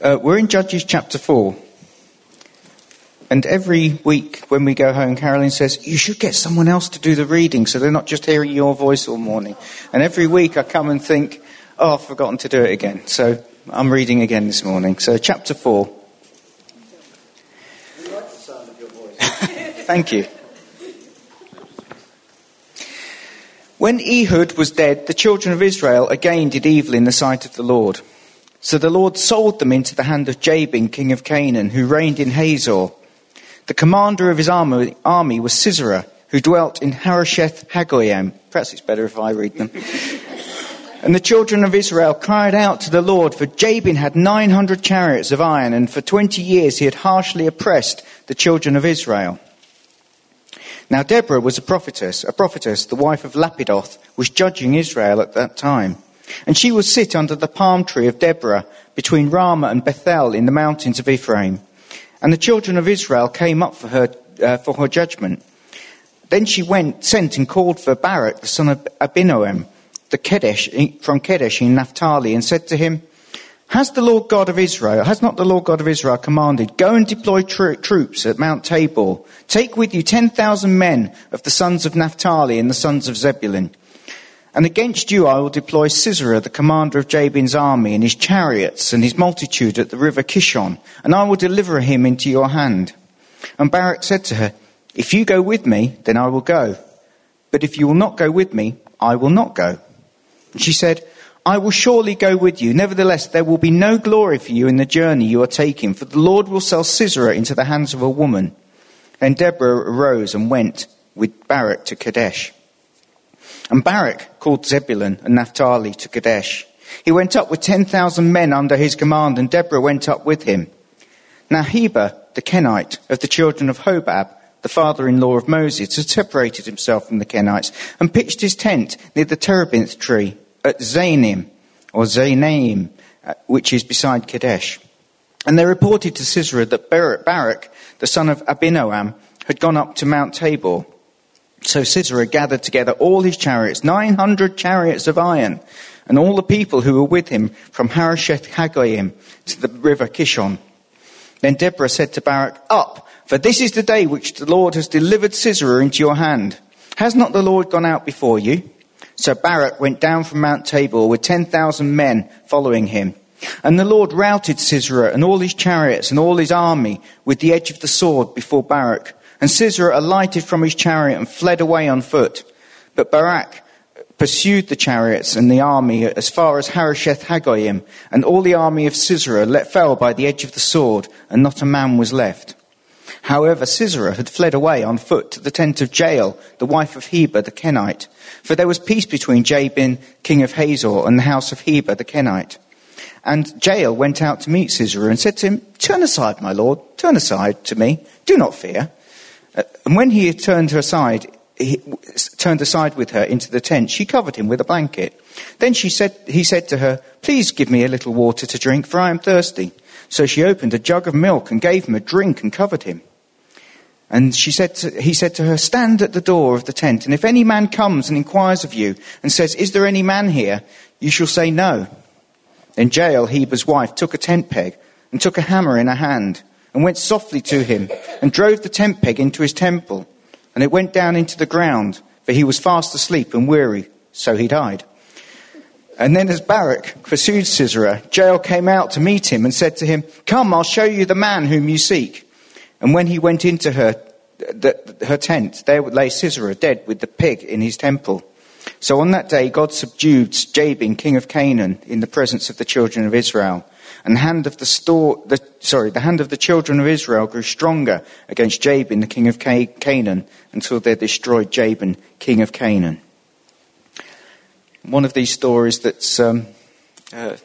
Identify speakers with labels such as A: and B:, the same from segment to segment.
A: Uh, we're in Judges chapter 4. And every week when we go home, Carolyn says, You should get someone else to do the reading so they're not just hearing your voice all morning. And every week I come and think, Oh, I've forgotten to do it again. So I'm reading again this morning. So, chapter 4.
B: We like the sound of your voice.
A: Thank you. When Ehud was dead, the children of Israel again did evil in the sight of the Lord. So the Lord sold them into the hand of Jabin, king of Canaan, who reigned in Hazor. The commander of his army, army was Sisera, who dwelt in Harosheth Hagoyim. Perhaps it's better if I read them. and the children of Israel cried out to the Lord, for Jabin had 900 chariots of iron, and for 20 years he had harshly oppressed the children of Israel. Now Deborah was a prophetess, a prophetess, the wife of Lapidoth, was judging Israel at that time. And she would sit under the palm tree of Deborah between Ramah and Bethel in the mountains of Ephraim. And the children of Israel came up for her, uh, for her judgment. Then she went, sent and called for Barak, the son of Abinoam, the Kedesh, from Kedesh in Naphtali, and said to him, has the Lord God of Israel, has not the Lord God of Israel commanded, go and deploy tro- troops at Mount Tabor. Take with you 10,000 men of the sons of Naphtali and the sons of Zebulun. And against you I will deploy Sisera, the commander of Jabin's army, and his chariots and his multitude at the river Kishon, and I will deliver him into your hand. And Barak said to her, If you go with me, then I will go. But if you will not go with me, I will not go. And she said, I will surely go with you. Nevertheless, there will be no glory for you in the journey you are taking, for the Lord will sell Sisera into the hands of a woman. And Deborah arose and went with Barak to Kadesh. And Barak called Zebulun and Naphtali to Kadesh. He went up with 10,000 men under his command, and Deborah went up with him. Now Heber, the Kenite of the children of Hobab, the father-in-law of Moses, had separated himself from the Kenites and pitched his tent near the terebinth tree at Zainim, or Zainaim, uh, which is beside Kadesh. And they reported to Sisera that Barak, the son of Abinoam, had gone up to Mount Tabor. So Sisera gathered together all his chariots, 900 chariots of iron, and all the people who were with him from Harosheth Hagoyim to the river Kishon. Then Deborah said to Barak, Up, for this is the day which the Lord has delivered Sisera into your hand. Has not the Lord gone out before you? So Barak went down from Mount Tabor with 10,000 men following him. And the Lord routed Sisera and all his chariots and all his army with the edge of the sword before Barak. And Sisera alighted from his chariot and fled away on foot. But Barak pursued the chariots and the army as far as Harosheth Hagoyim, and all the army of Sisera let fell by the edge of the sword, and not a man was left. However, Sisera had fled away on foot to the tent of Jael, the wife of Heber the Kenite, for there was peace between Jabin, king of Hazor, and the house of Heber the Kenite. And Jael went out to meet Sisera and said to him, Turn aside, my lord, turn aside to me, do not fear. Uh, and when he had turned her aside, he turned aside with her into the tent, she covered him with a blanket. Then she said, he said to her, Please give me a little water to drink, for I am thirsty. So she opened a jug of milk and gave him a drink and covered him. And she said to, he said to her, Stand at the door of the tent, and if any man comes and inquires of you and says, Is there any man here? You shall say no. Then Jael, Heber's wife, took a tent peg and took a hammer in her hand and went softly to him and drove the tent peg into his temple. And it went down into the ground, for he was fast asleep and weary, so he died. And then as Barak pursued Sisera, Jael came out to meet him and said to him, Come, I'll show you the man whom you seek. And when he went into her, the, her tent, there lay Sisera dead with the pig in his temple. So on that day, God subdued Jabin, king of Canaan, in the presence of the children of Israel. And the hand of the, store, the sorry, the hand of the children of Israel grew stronger against Jabin, the king of Canaan, until they destroyed Jabin, king of Canaan. One of these stories that's um, uh,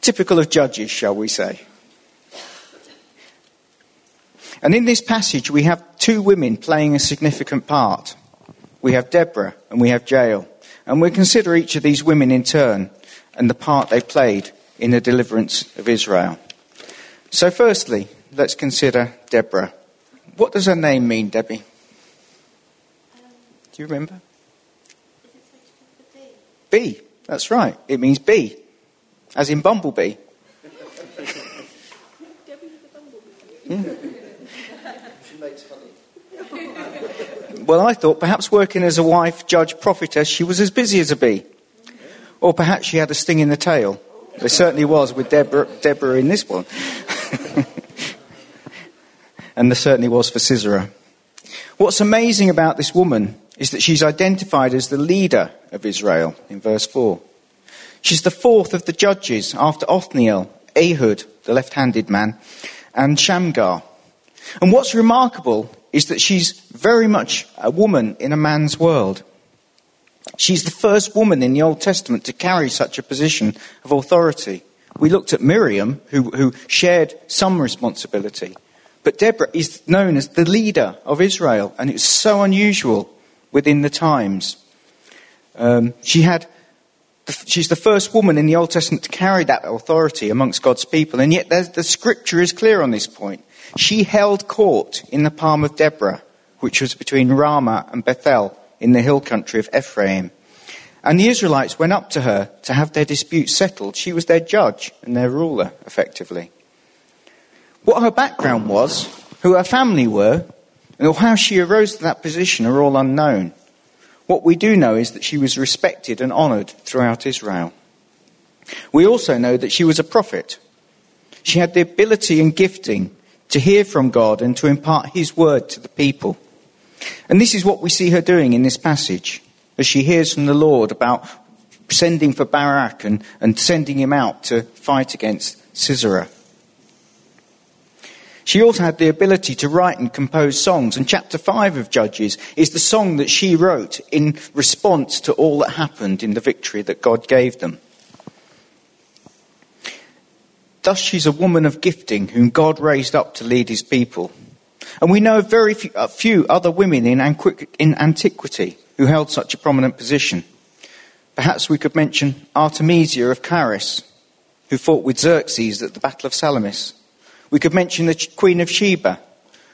A: typical of judges, shall we say. And in this passage, we have two women playing a significant part. We have Deborah and we have Jael. And we consider each of these women in turn and the part they played in the deliverance of Israel. So, firstly, let's consider Deborah. What does her name mean, Debbie? Do you remember? Bee. That's right. It means bee, as in bumblebee.
B: Honey.
A: Well, I thought perhaps working as a wife, judge, prophetess, she was as busy as a bee. Or perhaps she had a sting in the tail. There certainly was with Deborah, Deborah in this one. and there certainly was for Sisera. What's amazing about this woman is that she's identified as the leader of Israel in verse 4. She's the fourth of the judges after Othniel, Ehud, the left handed man, and Shamgar. And what's remarkable is that she's very much a woman in a man's world. She's the first woman in the Old Testament to carry such a position of authority. We looked at Miriam, who, who shared some responsibility. But Deborah is known as the leader of Israel, and it's so unusual within the times. Um, she had, she's the first woman in the Old Testament to carry that authority amongst God's people, and yet the scripture is clear on this point. She held court in the palm of Deborah, which was between Ramah and Bethel in the hill country of Ephraim. And the Israelites went up to her to have their disputes settled. She was their judge and their ruler, effectively. What her background was, who her family were, and how she arose to that position are all unknown. What we do know is that she was respected and honoured throughout Israel. We also know that she was a prophet. She had the ability and gifting to hear from God and to impart His word to the people. And this is what we see her doing in this passage, as she hears from the Lord about sending for Barak and, and sending him out to fight against Sisera. She also had the ability to write and compose songs, and chapter 5 of Judges is the song that she wrote in response to all that happened in the victory that God gave them. Thus, she's a woman of gifting whom God raised up to lead his people. And we know very few, a few other women in, in antiquity who held such a prominent position. Perhaps we could mention Artemisia of Caria, who fought with Xerxes at the Battle of Salamis. We could mention the Queen of Sheba.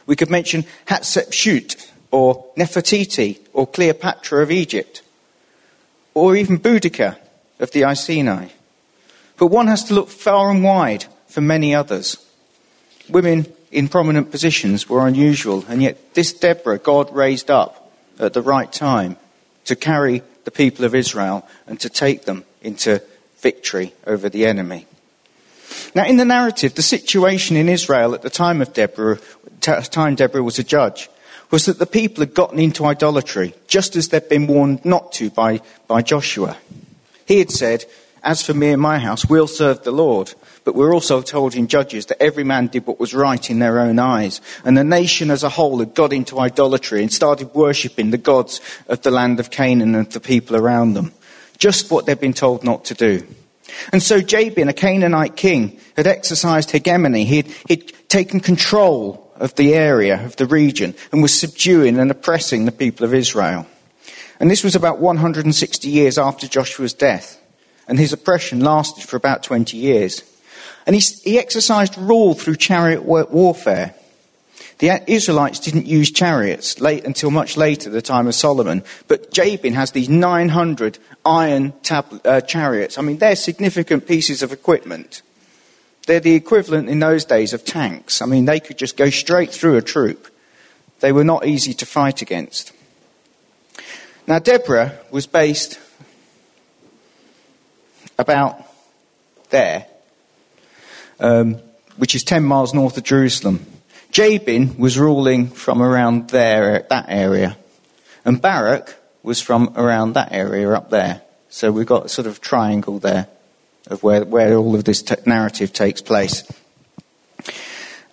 A: We could mention Hatshepsut, or Nefertiti, or Cleopatra of Egypt, or even Boudica of the Iceni. But one has to look far and wide for many others. Women in prominent positions were unusual, and yet this Deborah God raised up at the right time to carry the people of Israel and to take them into victory over the enemy. Now, in the narrative, the situation in Israel at the time of Deborah, time Deborah was a judge, was that the people had gotten into idolatry, just as they'd been warned not to by, by Joshua. He had said, as for me and my house, we'll serve the Lord. But we're also told in Judges that every man did what was right in their own eyes. And the nation as a whole had got into idolatry and started worshipping the gods of the land of Canaan and the people around them. Just what they'd been told not to do. And so Jabin, a Canaanite king, had exercised hegemony. He'd, he'd taken control of the area, of the region, and was subduing and oppressing the people of Israel. And this was about 160 years after Joshua's death and his oppression lasted for about 20 years. And he, he exercised rule through chariot warfare. The Israelites didn't use chariots late until much later, the time of Solomon. But Jabin has these 900 iron uh, chariots. I mean, they're significant pieces of equipment. They're the equivalent in those days of tanks. I mean, they could just go straight through a troop. They were not easy to fight against. Now, Deborah was based about there, um, which is 10 miles north of Jerusalem. Jabin was ruling from around there, that area. And Barak was from around that area up there. So we've got sort of triangle there of where, where all of this t- narrative takes place.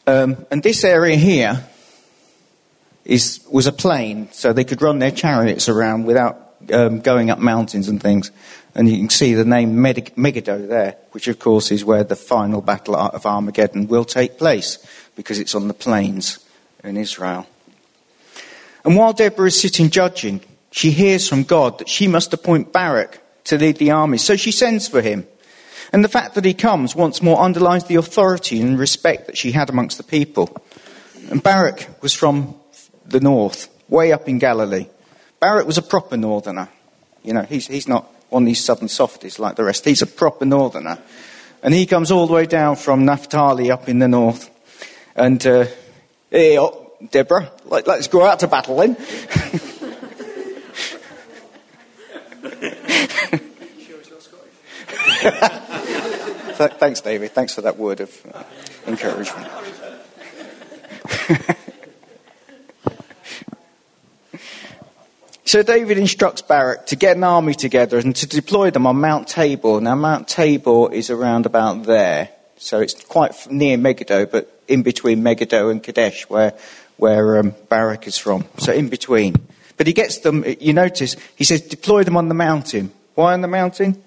A: Um, and this area here is, was a plain, so they could run their chariots around without um, going up mountains and things. And you can see the name Megiddo there, which of course is where the final battle of Armageddon will take place, because it's on the plains in Israel. And while Deborah is sitting judging, she hears from God that she must appoint Barak to lead the army. So she sends for him. And the fact that he comes once more underlines the authority and respect that she had amongst the people. And Barak was from the north, way up in Galilee. Barak was a proper northerner. You know, he's, he's not one of these southern softies like the rest. He's a proper northerner. And he comes all the way down from Naphtali up in the north. And, uh, hey, oh, Deborah, let, us go out to battle then. Thanks, David. Thanks for that word of encouragement. so David instructs Barak to get an army together and to deploy them on Mount Tabor. Now, Mount Tabor is around about there. So it's quite near Megiddo, but in between Megiddo and Kadesh, where, where um, Barak is from. So in between. But he gets them, you notice, he says, deploy them on the mountain. Why on the mountain?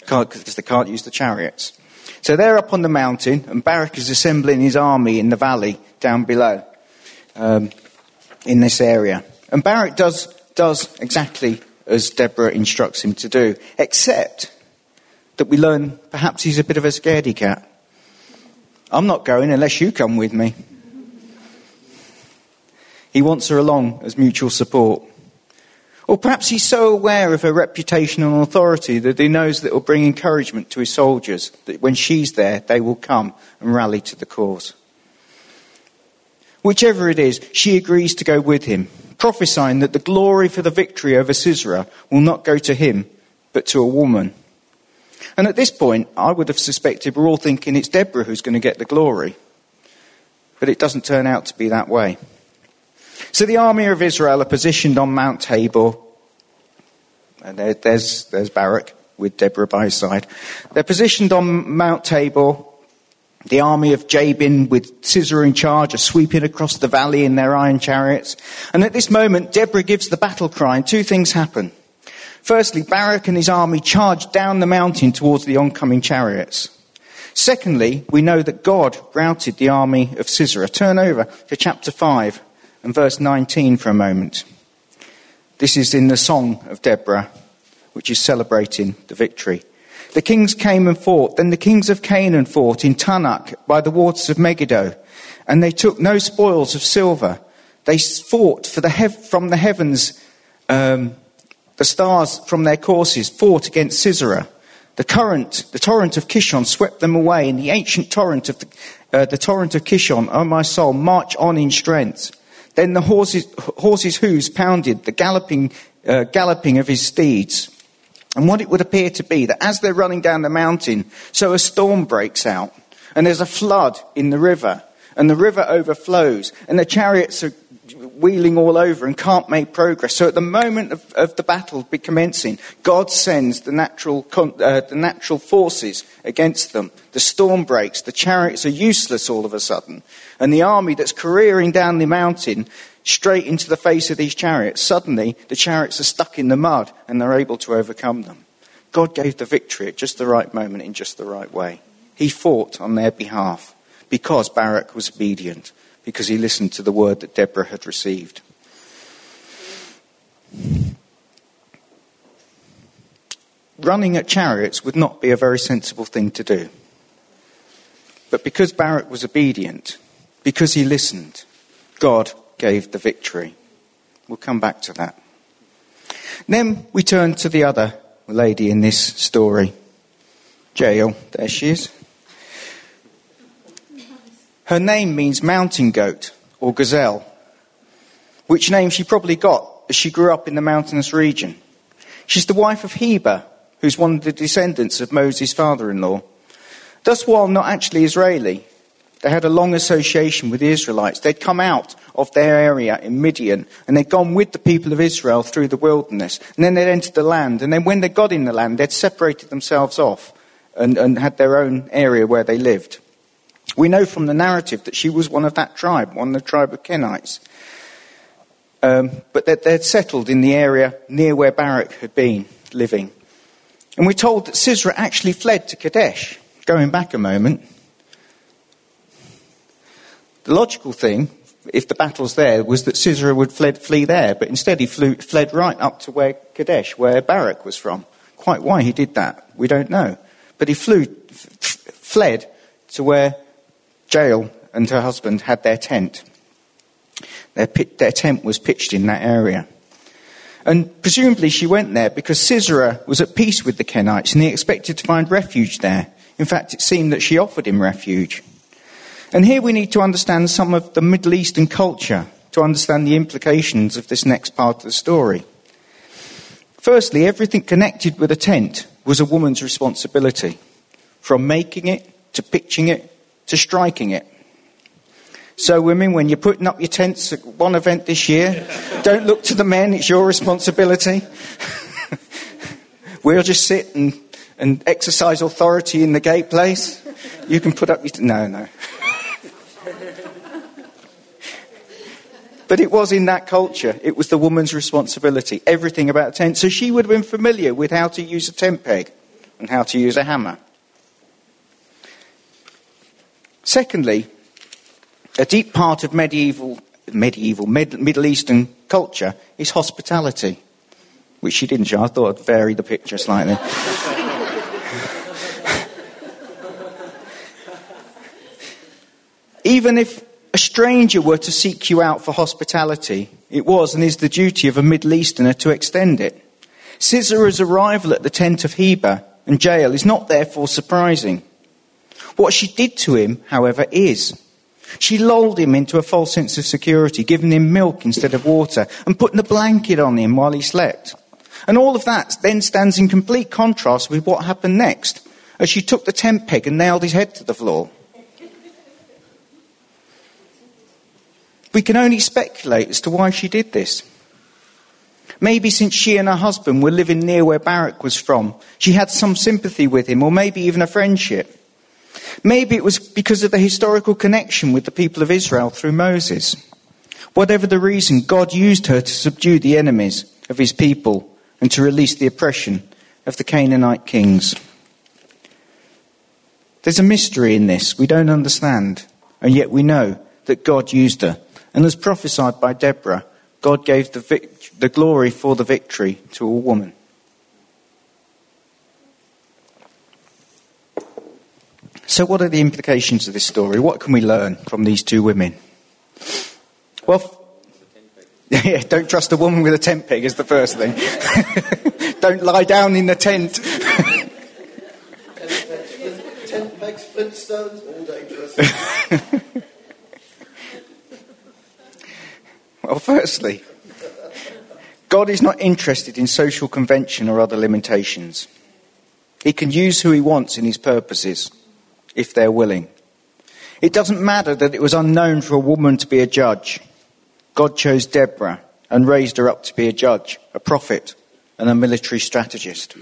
A: Because they can't use the chariots. So they're up on the mountain, and Barak is assembling his army in the valley down below, um, in this area. And Barak does, does exactly as Deborah instructs him to do, except that we learn perhaps he's a bit of a scaredy cat. I'm not going unless you come with me. He wants her along as mutual support. Or perhaps he's so aware of her reputation and authority that he knows that it will bring encouragement to his soldiers, that when she's there, they will come and rally to the cause. Whichever it is, she agrees to go with him, prophesying that the glory for the victory over Sisera will not go to him, but to a woman. And at this point, I would have suspected we're all thinking it's Deborah who's going to get the glory. But it doesn't turn out to be that way. So the army of Israel are positioned on Mount Tabor. And there, there's, there's Barak with Deborah by his side. They're positioned on Mount Tabor. The army of Jabin with Sisera in charge are sweeping across the valley in their iron chariots. And at this moment, Deborah gives the battle cry and two things happen. Firstly, Barak and his army charge down the mountain towards the oncoming chariots. Secondly, we know that God routed the army of Sisera. Turn over to chapter 5 and verse 19 for a moment. This is in the Song of Deborah, which is celebrating the victory. The kings came and fought. Then the kings of Canaan fought in Taanach by the waters of Megiddo, and they took no spoils of silver. They fought the hev- from the heavens. Um, the stars from their courses fought against Sisera. The current, the torrent of Kishon swept them away, and the ancient torrent of the, uh, the torrent of Kishon, O oh my soul, march on in strength. Then the horses, horses' hooves pounded, the galloping, uh, galloping of his steeds. And what it would appear to be that as they're running down the mountain, so a storm breaks out, and there's a flood in the river, and the river overflows, and the chariots are wheeling all over and can't make progress. So at the moment of, of the battle commencing, God sends the natural, uh, the natural forces against them. The storm breaks. The chariots are useless all of a sudden. And the army that's careering down the mountain straight into the face of these chariots, suddenly the chariots are stuck in the mud and they're able to overcome them. God gave the victory at just the right moment in just the right way. He fought on their behalf because Barak was obedient because he listened to the word that Deborah had received. Running at chariots would not be a very sensible thing to do. But because Barak was obedient, because he listened, God gave the victory. We'll come back to that. Then we turn to the other lady in this story, Jael. There she is. Her name means mountain goat or gazelle, which name she probably got as she grew up in the mountainous region. She's the wife of Heber, who's one of the descendants of Moses' father in law. Thus, while not actually Israeli, they had a long association with the Israelites. They'd come out of their area in Midian and they'd gone with the people of Israel through the wilderness. And then they'd entered the land. And then when they got in the land, they'd separated themselves off and, and had their own area where they lived. We know from the narrative that she was one of that tribe, one of the tribe of Kenites. Um, but that they'd settled in the area near where Barak had been living. And we're told that Sisera actually fled to Kadesh. Going back a moment, the logical thing, if the battle's there, was that Sisera would fled, flee there, but instead he flew, fled right up to where Kadesh, where Barak was from. Quite why he did that, we don't know. But he flew, f- fled to where Jael and her husband had their tent. Their, pit, their tent was pitched in that area. And presumably she went there because Sisera was at peace with the Kenites and he expected to find refuge there. In fact, it seemed that she offered him refuge. And here we need to understand some of the Middle Eastern culture to understand the implications of this next part of the story. Firstly, everything connected with a tent was a woman's responsibility, from making it to pitching it to striking it. So, women, when you're putting up your tents at one event this year, don't look to the men, it's your responsibility. we'll just sit and, and exercise authority in the gate place. You can put up your. T- no, no. But it was in that culture, it was the woman's responsibility, everything about a tent. So she would have been familiar with how to use a tent peg and how to use a hammer. Secondly, a deep part of medieval, medieval Med, Middle Eastern culture is hospitality, which she didn't show. I thought I'd vary the picture slightly. Even if a stranger were to seek you out for hospitality, it was and is the duty of a Middle Easterner to extend it. Sisera's arrival at the tent of Heber and Jael is not therefore surprising. What she did to him, however, is. She lulled him into a false sense of security, giving him milk instead of water, and putting a blanket on him while he slept. And all of that then stands in complete contrast with what happened next, as she took the tent peg and nailed his head to the floor. We can only speculate as to why she did this. Maybe since she and her husband were living near where Barak was from, she had some sympathy with him, or maybe even a friendship. Maybe it was because of the historical connection with the people of Israel through Moses. Whatever the reason, God used her to subdue the enemies of his people and to release the oppression of the Canaanite kings. There's a mystery in this we don't understand, and yet we know that God used her and as prophesied by Deborah, God gave the, vic- the glory for the victory to a woman. So, what are the implications of this story? What can we learn from these two women? Well, yeah, don't trust a woman with a tent peg is the first thing. don't lie down in the tent.
B: tent pegs, flintstones, all dangerous.
A: Well, firstly, God is not interested in social convention or other limitations. He can use who he wants in his purposes, if they're willing. It doesn't matter that it was unknown for a woman to be a judge. God chose Deborah and raised her up to be a judge, a prophet, and a military strategist.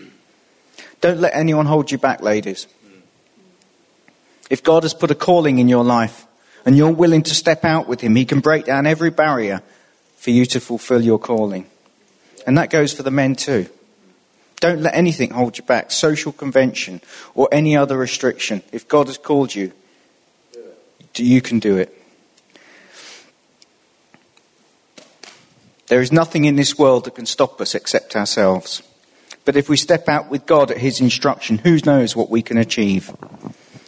A: Don't let anyone hold you back, ladies. If God has put a calling in your life and you're willing to step out with Him, He can break down every barrier for you to fulfill your calling. And that goes for the men too. Don't let anything hold you back, social convention or any other restriction. If God has called you, you can do it. There is nothing in this world that can stop us except ourselves. But if we step out with God at His instruction, who knows what we can achieve?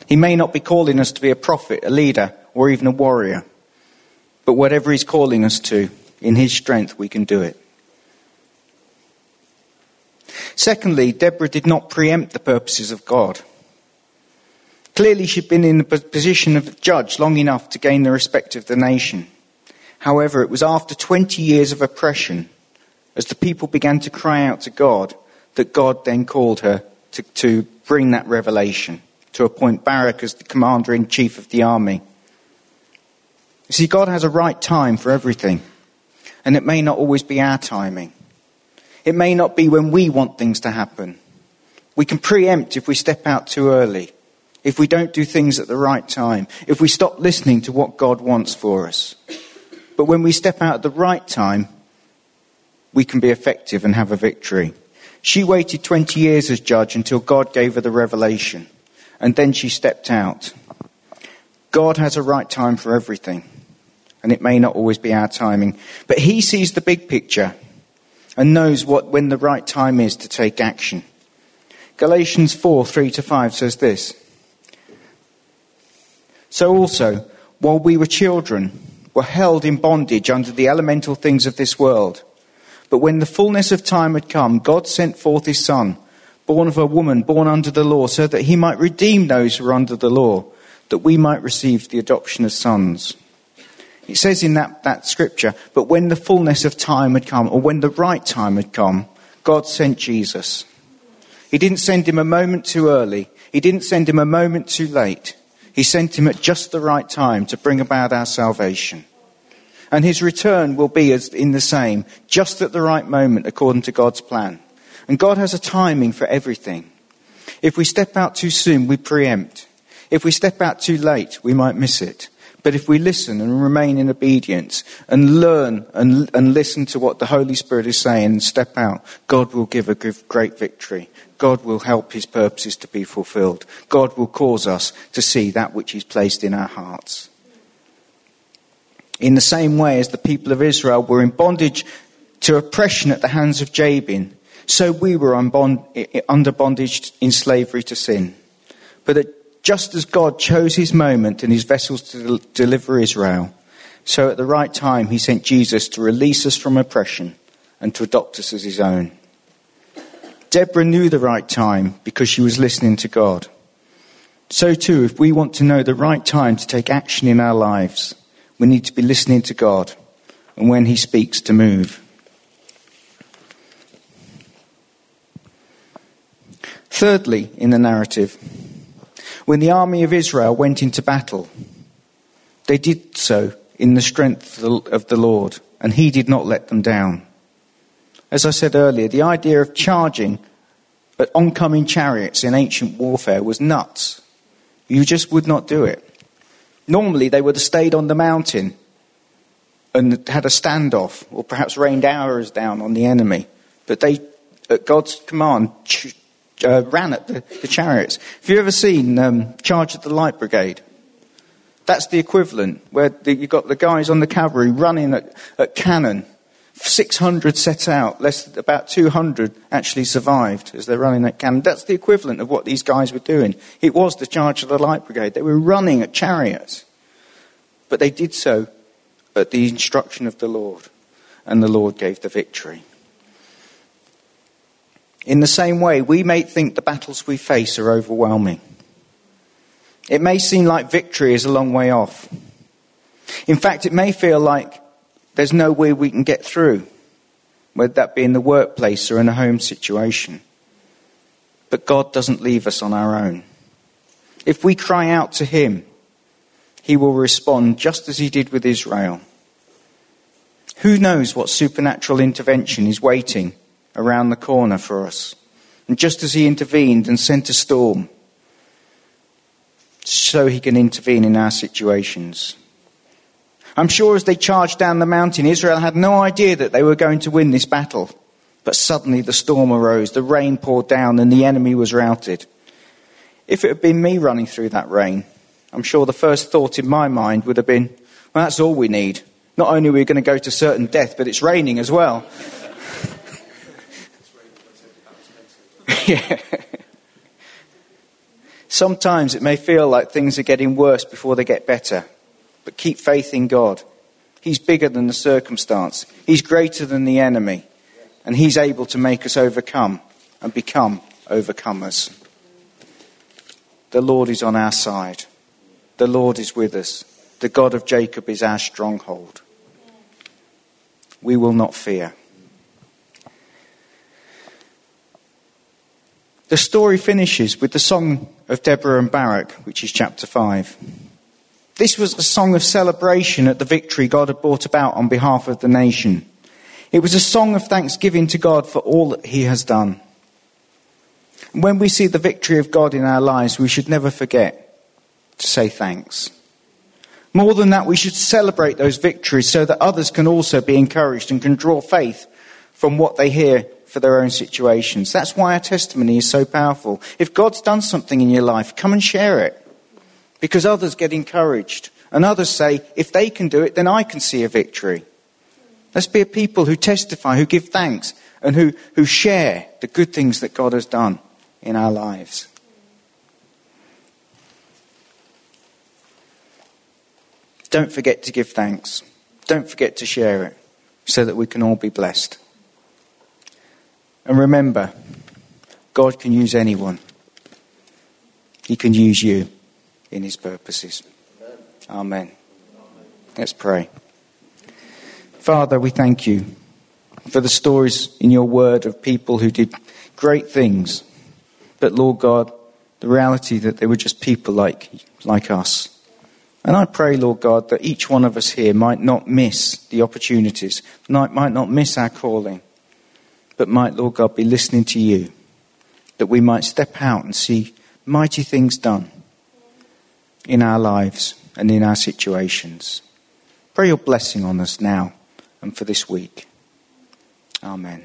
A: He may not be calling us to be a prophet, a leader, or even a warrior. But whatever He's calling us to, in His strength, we can do it. Secondly, Deborah did not preempt the purposes of God. Clearly, she'd been in the position of judge long enough to gain the respect of the nation. However, it was after 20 years of oppression, as the people began to cry out to God, that God then called her to, to bring that revelation, to appoint Barak as the commander in chief of the army. You see, God has a right time for everything and it may not always be our timing. It may not be when we want things to happen. We can preempt if we step out too early, if we don't do things at the right time, if we stop listening to what God wants for us. But when we step out at the right time, we can be effective and have a victory. She waited 20 years as judge until God gave her the revelation, and then she stepped out. God has a right time for everything and it may not always be our timing. But he sees the big picture and knows what, when the right time is to take action. Galatians 4 3 to 5 says this. So also, while we were children, were held in bondage under the elemental things of this world. But when the fullness of time had come, God sent forth his Son, born of a woman, born under the law, so that he might redeem those who are under the law that we might receive the adoption as sons. It says in that, that scripture, but when the fullness of time had come, or when the right time had come, God sent Jesus. He didn't send him a moment too early. He didn't send him a moment too late. He sent him at just the right time to bring about our salvation. And his return will be as in the same, just at the right moment according to God's plan. And God has a timing for everything. If we step out too soon, we preempt. If we step out too late, we might miss it. But if we listen and remain in obedience and learn and, and listen to what the Holy Spirit is saying and step out, God will give a great victory. God will help his purposes to be fulfilled. God will cause us to see that which he's placed in our hearts. In the same way as the people of Israel were in bondage to oppression at the hands of Jabin, so we were under bondage in slavery to sin. But just as God chose his moment and his vessels to deliver Israel, so at the right time he sent Jesus to release us from oppression and to adopt us as his own. Deborah knew the right time because she was listening to God. So too, if we want to know the right time to take action in our lives, we need to be listening to God and when he speaks to move. Thirdly, in the narrative, when the army of Israel went into battle, they did so in the strength of the Lord, and he did not let them down. As I said earlier, the idea of charging at oncoming chariots in ancient warfare was nuts. You just would not do it. Normally, they would have stayed on the mountain and had a standoff, or perhaps rained arrows down on the enemy. But they, at God's command, uh, ran at the, the, chariots. Have you ever seen um, Charge of the Light Brigade? That's the equivalent, where the, you've got the guys on the cavalry running at, at cannon. 600 set out, less about 200 actually survived as they're running at cannon. That's the equivalent of what these guys were doing. It was the Charge of the Light Brigade. They were running at chariots. But they did so at the instruction of the Lord, and the Lord gave the victory. In the same way, we may think the battles we face are overwhelming. It may seem like victory is a long way off. In fact, it may feel like there's no way we can get through, whether that be in the workplace or in a home situation. But God doesn't leave us on our own. If we cry out to Him, He will respond just as He did with Israel. Who knows what supernatural intervention is waiting around the corner for us. And just as he intervened and sent a storm, so he can intervene in our situations. I'm sure as they charged down the mountain, Israel had no idea that they were going to win this battle. But suddenly the storm arose, the rain poured down, and the enemy was routed. If it had been me running through that rain, I'm sure the first thought in my mind would have been, well, that's all we need. Not only are we going to go to certain death, but it's raining as well. Sometimes it may feel like things are getting worse before they get better, but keep faith in God. He's bigger than the circumstance, He's greater than the enemy, and He's able to make us overcome and become overcomers. The Lord is on our side, the Lord is with us, the God of Jacob is our stronghold. We will not fear. The story finishes with the song of Deborah and Barak, which is chapter 5. This was a song of celebration at the victory God had brought about on behalf of the nation. It was a song of thanksgiving to God for all that He has done. when we see the victory of God in our lives, we should never forget to say thanks. More than that, we should celebrate those victories so that others can also be encouraged and can draw faith from what they hear for their own situations. That's why our testimony is so powerful. If God's done something in your life, come and share it. Because others get encouraged. And others say, if they can do it, then I can see a victory. Let's be a people who testify, who give thanks, and who, who share the good things that God has done in our lives. Don't forget to give thanks. Don't forget to share it so that we can all be blessed. And remember, God can use anyone. He can use you. in his purposes. Amen. Let's pray. Father, we thank you for the stories in your word of people who did great things. But Lord God, the reality that they were just people like, like us. And I pray, Lord God, that each one of us here might not miss the opportunities, might, might not miss our calling, but might, Lord God, be listening to you, that we might step out and see mighty things done in our lives and in our situations. Pray your blessing on us now and for this week. Amen.